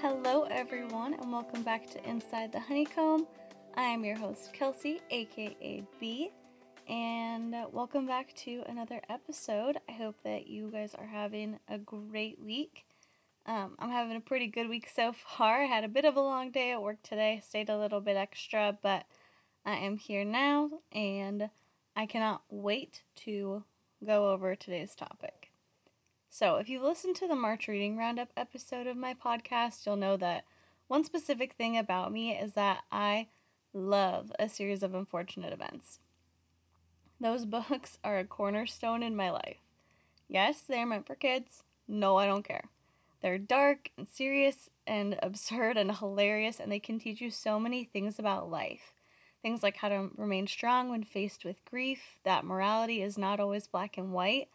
Hello, everyone, and welcome back to Inside the Honeycomb. I am your host, Kelsey, aka B, and welcome back to another episode. I hope that you guys are having a great week. Um, I'm having a pretty good week so far. I had a bit of a long day at work today, stayed a little bit extra, but I am here now, and I cannot wait to go over today's topic. So, if you've listened to the March Reading Roundup episode of my podcast, you'll know that one specific thing about me is that I love a series of unfortunate events. Those books are a cornerstone in my life. Yes, they are meant for kids. No, I don't care. They're dark and serious and absurd and hilarious, and they can teach you so many things about life. Things like how to remain strong when faced with grief, that morality is not always black and white,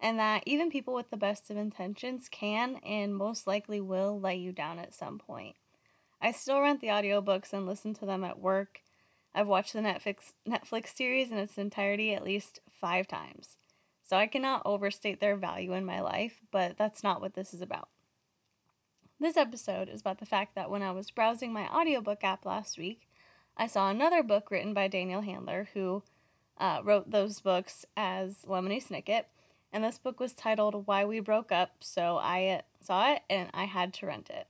and that even people with the best of intentions can and most likely will let you down at some point. I still rent the audiobooks and listen to them at work. I've watched the Netflix Netflix series in its entirety at least 5 times. So I cannot overstate their value in my life, but that's not what this is about. This episode is about the fact that when I was browsing my audiobook app last week, I saw another book written by Daniel Handler, who uh, wrote those books as Lemony Snicket, and this book was titled Why We Broke Up, so I saw it and I had to rent it.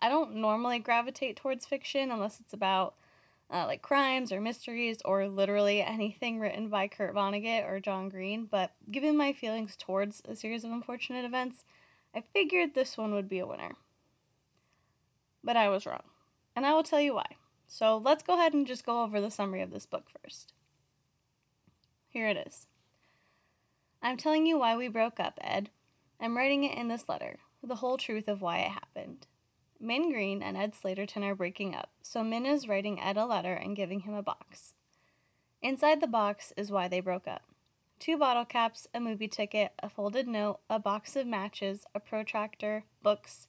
I don't normally gravitate towards fiction unless it's about uh, like crimes or mysteries or literally anything written by Kurt Vonnegut or John Green, but given my feelings towards a series of unfortunate events, I figured this one would be a winner. But I was wrong, and I will tell you why. So let's go ahead and just go over the summary of this book first. Here it is. I'm telling you why we broke up, Ed. I'm writing it in this letter, the whole truth of why it happened. Min Green and Ed Slaterton are breaking up, so Min is writing Ed a letter and giving him a box. Inside the box is why they broke up two bottle caps, a movie ticket, a folded note, a box of matches, a protractor, books,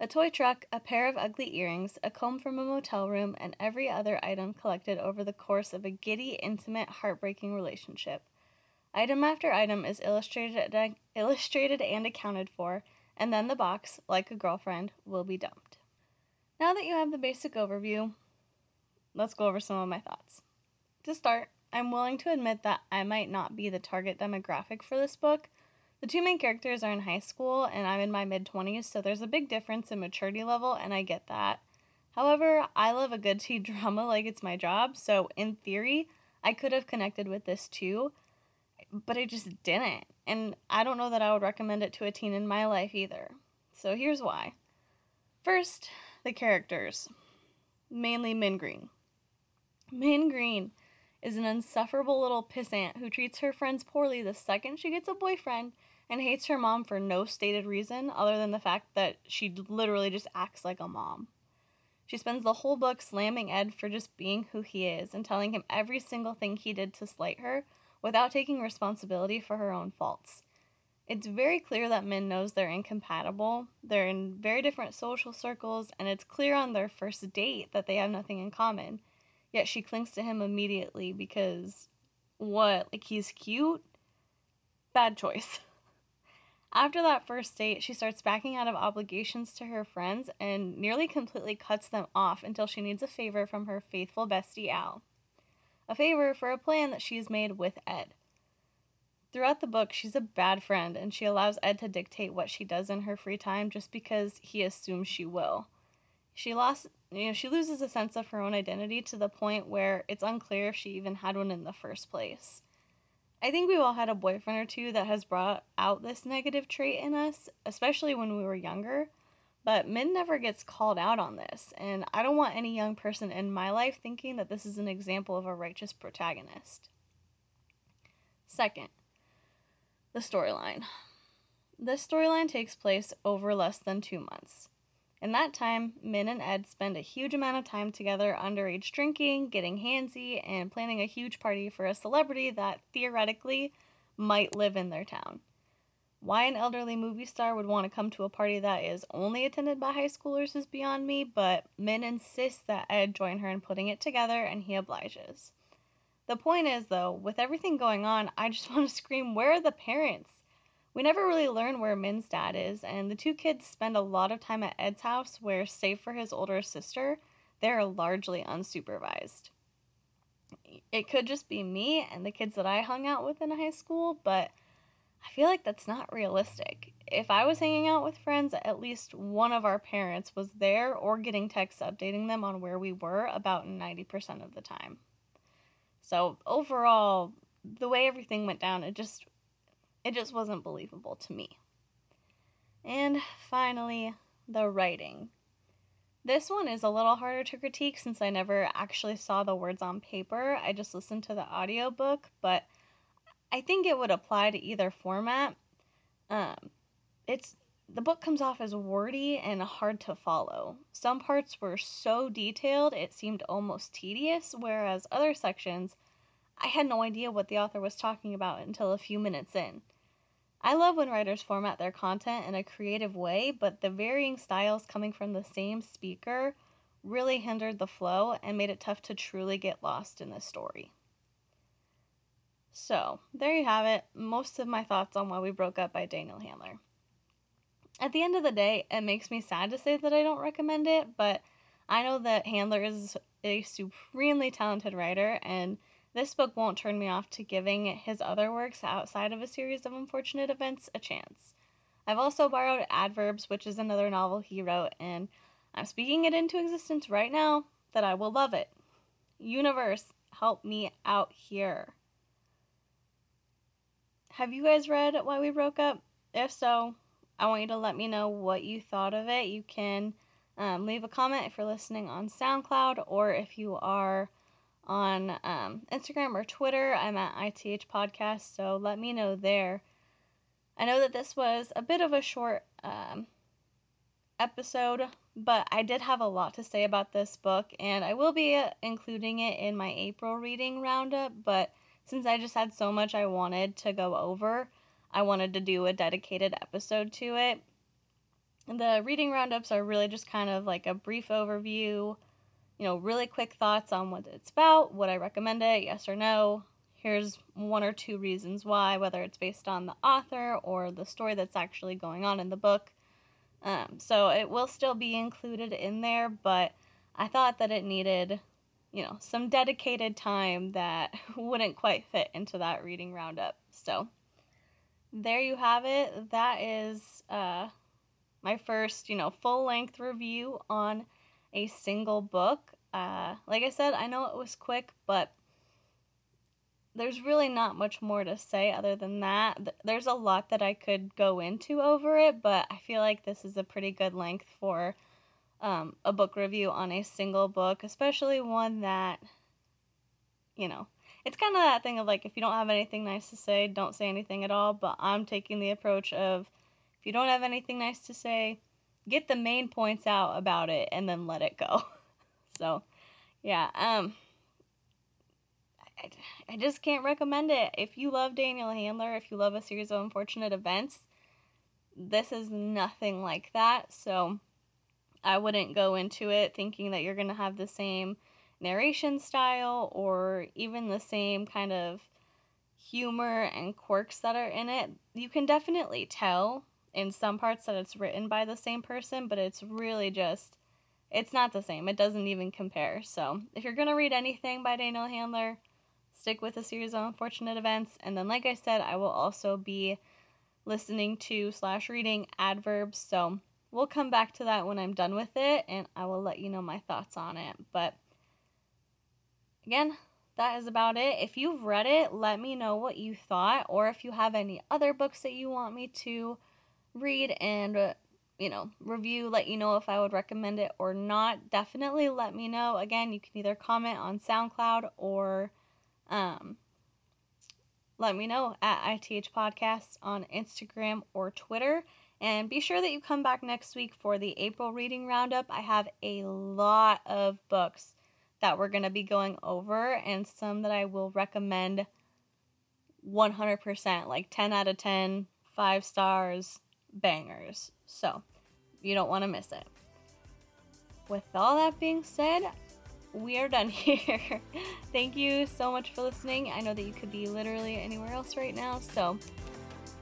a toy truck, a pair of ugly earrings, a comb from a motel room, and every other item collected over the course of a giddy, intimate, heartbreaking relationship. Item after item is illustrated, illustrated and accounted for, and then the box, like a girlfriend, will be dumped. Now that you have the basic overview, let's go over some of my thoughts. To start, I'm willing to admit that I might not be the target demographic for this book. The two main characters are in high school, and I'm in my mid 20s, so there's a big difference in maturity level, and I get that. However, I love a good teen drama like it's my job, so in theory, I could have connected with this too, but I just didn't. And I don't know that I would recommend it to a teen in my life either. So here's why. First, the characters, mainly Min Green. Min Green is an insufferable little pissant who treats her friends poorly the second she gets a boyfriend and hates her mom for no stated reason other than the fact that she literally just acts like a mom. She spends the whole book slamming Ed for just being who he is and telling him every single thing he did to slight her without taking responsibility for her own faults. It's very clear that Min knows they're incompatible. They're in very different social circles, and it's clear on their first date that they have nothing in common. Yet she clings to him immediately because what? Like he's cute? Bad choice. After that first date, she starts backing out of obligations to her friends and nearly completely cuts them off until she needs a favor from her faithful bestie Al. A favor for a plan that she's made with Ed. Throughout the book, she's a bad friend and she allows Ed to dictate what she does in her free time just because he assumes she will. She lost you know, she loses a sense of her own identity to the point where it's unclear if she even had one in the first place. I think we've all had a boyfriend or two that has brought out this negative trait in us, especially when we were younger. But Min never gets called out on this, and I don't want any young person in my life thinking that this is an example of a righteous protagonist. Second, the storyline. This storyline takes place over less than two months. In that time, Min and Ed spend a huge amount of time together underage drinking, getting handsy, and planning a huge party for a celebrity that theoretically might live in their town. Why an elderly movie star would want to come to a party that is only attended by high schoolers is beyond me, but Min insists that Ed join her in putting it together, and he obliges. The point is, though, with everything going on, I just want to scream, where are the parents? We never really learn where Min's dad is, and the two kids spend a lot of time at Ed's house, where, save for his older sister, they're largely unsupervised. It could just be me and the kids that I hung out with in high school, but I feel like that's not realistic. If I was hanging out with friends, at least one of our parents was there or getting texts updating them on where we were about 90% of the time. So, overall, the way everything went down, it just it just wasn't believable to me. And finally, the writing. This one is a little harder to critique since I never actually saw the words on paper. I just listened to the audiobook, but I think it would apply to either format. Um, it's the book comes off as wordy and hard to follow. Some parts were so detailed it seemed almost tedious, whereas other sections I had no idea what the author was talking about until a few minutes in. I love when writers format their content in a creative way, but the varying styles coming from the same speaker really hindered the flow and made it tough to truly get lost in the story. So, there you have it. Most of my thoughts on why we broke up by Daniel Handler. At the end of the day, it makes me sad to say that I don't recommend it, but I know that Handler is a supremely talented writer, and this book won't turn me off to giving his other works outside of a series of unfortunate events a chance. I've also borrowed Adverbs, which is another novel he wrote, and I'm speaking it into existence right now that I will love it. Universe, help me out here. Have you guys read Why We Broke Up? If so, I want you to let me know what you thought of it. You can um, leave a comment if you're listening on SoundCloud or if you are on um, Instagram or Twitter. I'm at ITH Podcast, so let me know there. I know that this was a bit of a short um, episode, but I did have a lot to say about this book, and I will be including it in my April reading roundup. But since I just had so much I wanted to go over, I wanted to do a dedicated episode to it. The reading roundups are really just kind of like a brief overview, you know, really quick thoughts on what it's about, would I recommend it, yes or no. Here's one or two reasons why, whether it's based on the author or the story that's actually going on in the book. Um, so it will still be included in there, but I thought that it needed you know, some dedicated time that wouldn't quite fit into that reading roundup. So there you have it. That is uh, my first, you know, full length review on a single book. Uh, like I said, I know it was quick, but there's really not much more to say other than that. There's a lot that I could go into over it, but I feel like this is a pretty good length for um, a book review on a single book, especially one that, you know, it's kind of that thing of like, if you don't have anything nice to say, don't say anything at all. But I'm taking the approach of if you don't have anything nice to say, get the main points out about it and then let it go. so, yeah, um, I, I just can't recommend it. If you love Daniel Handler, if you love a series of unfortunate events, this is nothing like that. So, I wouldn't go into it thinking that you're going to have the same narration style or even the same kind of humor and quirks that are in it. You can definitely tell in some parts that it's written by the same person, but it's really just it's not the same. It doesn't even compare. So, if you're going to read anything by Daniel Handler, stick with a series of unfortunate events. And then, like I said, I will also be listening to slash reading adverbs. So, we'll come back to that when I'm done with it and I will let you know my thoughts on it. But again, that is about it. If you've read it, let me know what you thought, or if you have any other books that you want me to read and, uh, you know, review, let you know if I would recommend it or not. Definitely let me know. Again, you can either comment on SoundCloud or um, let me know at ITH Podcasts on Instagram or Twitter. And be sure that you come back next week for the April reading roundup. I have a lot of books that we're going to be going over and some that I will recommend 100%, like 10 out of 10, five stars, bangers. So you don't want to miss it. With all that being said, we are done here. Thank you so much for listening. I know that you could be literally anywhere else right now, so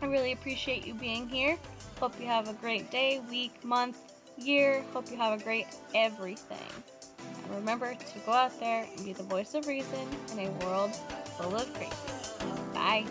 I really appreciate you being here. Hope you have a great day, week, month, year. Hope you have a great everything. And remember to go out there and be the voice of reason in a world full of crazy. Bye.